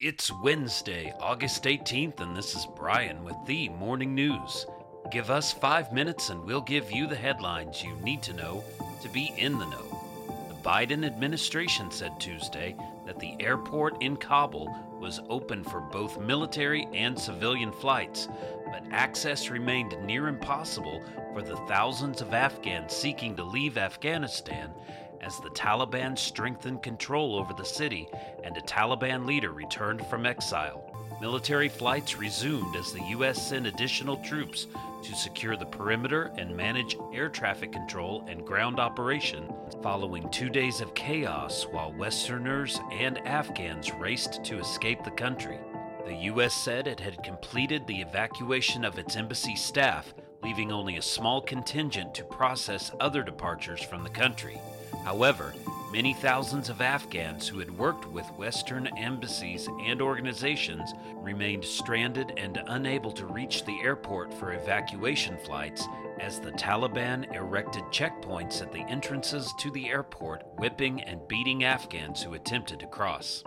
It's Wednesday, August 18th, and this is Brian with the Morning News. Give us five minutes and we'll give you the headlines you need to know to be in the know. The Biden administration said Tuesday that the airport in Kabul was open for both military and civilian flights, but access remained near impossible for the thousands of Afghans seeking to leave Afghanistan as the Taliban strengthened control over the city and a Taliban leader returned from exile. Military flights resumed as the U.S. sent additional troops to secure the perimeter and manage air traffic control and ground operation following two days of chaos while Westerners and Afghans raced to escape the country. The U.S. said it had completed the evacuation of its embassy staff, leaving only a small contingent to process other departures from the country. However, many thousands of Afghans who had worked with Western embassies and organizations remained stranded and unable to reach the airport for evacuation flights as the Taliban erected checkpoints at the entrances to the airport, whipping and beating Afghans who attempted to cross.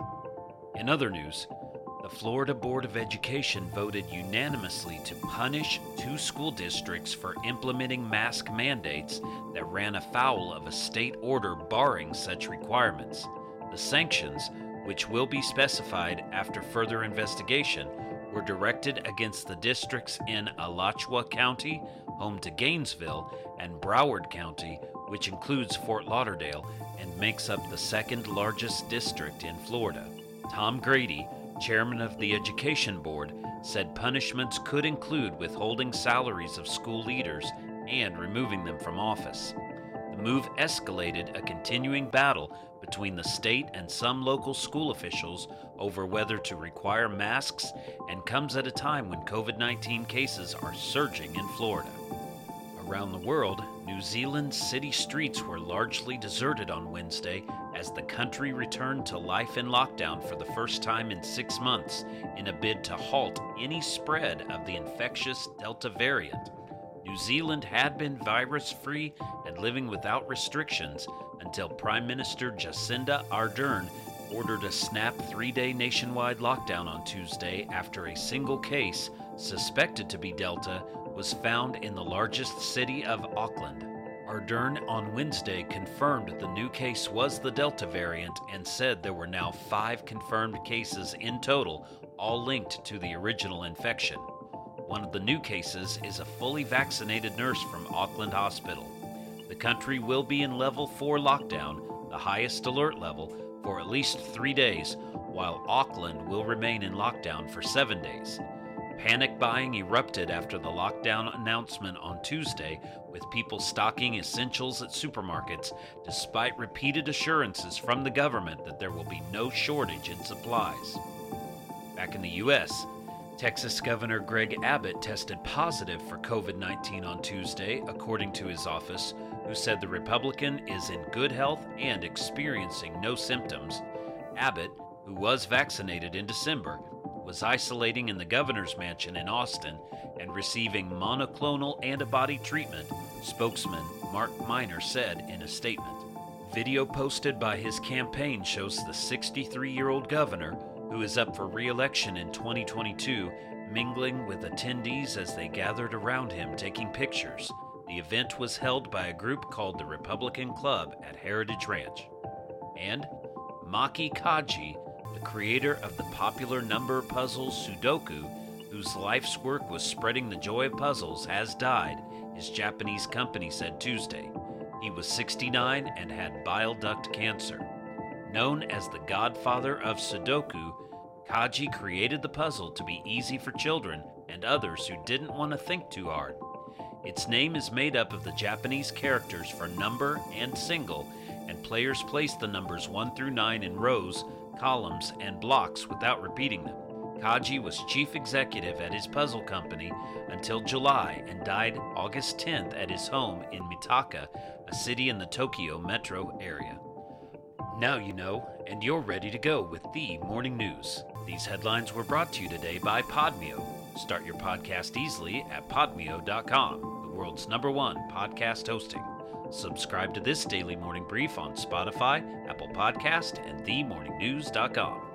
In other news, the Florida Board of Education voted unanimously to punish two school districts for implementing mask mandates that ran afoul of a state order barring such requirements. The sanctions, which will be specified after further investigation, were directed against the districts in Alachua County, home to Gainesville, and Broward County, which includes Fort Lauderdale and makes up the second largest district in Florida. Tom Grady, chairman of the Education Board, said punishments could include withholding salaries of school leaders and removing them from office. The move escalated a continuing battle between the state and some local school officials over whether to require masks and comes at a time when COVID 19 cases are surging in Florida. Around the world, New Zealand's city streets were largely deserted on Wednesday as the country returned to life in lockdown for the first time in six months in a bid to halt any spread of the infectious Delta variant. New Zealand had been virus free and living without restrictions until Prime Minister Jacinda Ardern ordered a snap three day nationwide lockdown on Tuesday after a single case, suspected to be Delta, was found in the largest city of Auckland. Ardern on Wednesday confirmed the new case was the Delta variant and said there were now five confirmed cases in total, all linked to the original infection. One of the new cases is a fully vaccinated nurse from Auckland Hospital. The country will be in level 4 lockdown, the highest alert level, for at least three days, while Auckland will remain in lockdown for seven days. Panic buying erupted after the lockdown announcement on Tuesday, with people stocking essentials at supermarkets despite repeated assurances from the government that there will be no shortage in supplies. Back in the U.S., Texas Governor Greg Abbott tested positive for COVID 19 on Tuesday, according to his office, who said the Republican is in good health and experiencing no symptoms. Abbott, who was vaccinated in December, was isolating in the governor's mansion in Austin and receiving monoclonal antibody treatment, spokesman Mark Miner said in a statement. Video posted by his campaign shows the 63 year old governor, who is up for re election in 2022, mingling with attendees as they gathered around him taking pictures. The event was held by a group called the Republican Club at Heritage Ranch. And Maki Kaji the creator of the popular number puzzle Sudoku, whose life's work was spreading the joy of puzzles, has died, his Japanese company said Tuesday. He was 69 and had bile duct cancer. Known as the godfather of Sudoku, Kaji created the puzzle to be easy for children and others who didn't want to think too hard. Its name is made up of the Japanese characters for number and single, and players place the numbers 1 through 9 in rows columns, and blocks without repeating them. Kaji was chief executive at his puzzle company until July and died August 10th at his home in Mitaka, a city in the Tokyo metro area. Now you know, and you're ready to go with the morning news. These headlines were brought to you today by Podmeo. Start your podcast easily at podmeo.com, the world's number one podcast hosting. Subscribe to this daily morning brief on Spotify, Apple Podcast, and themorningnews.com.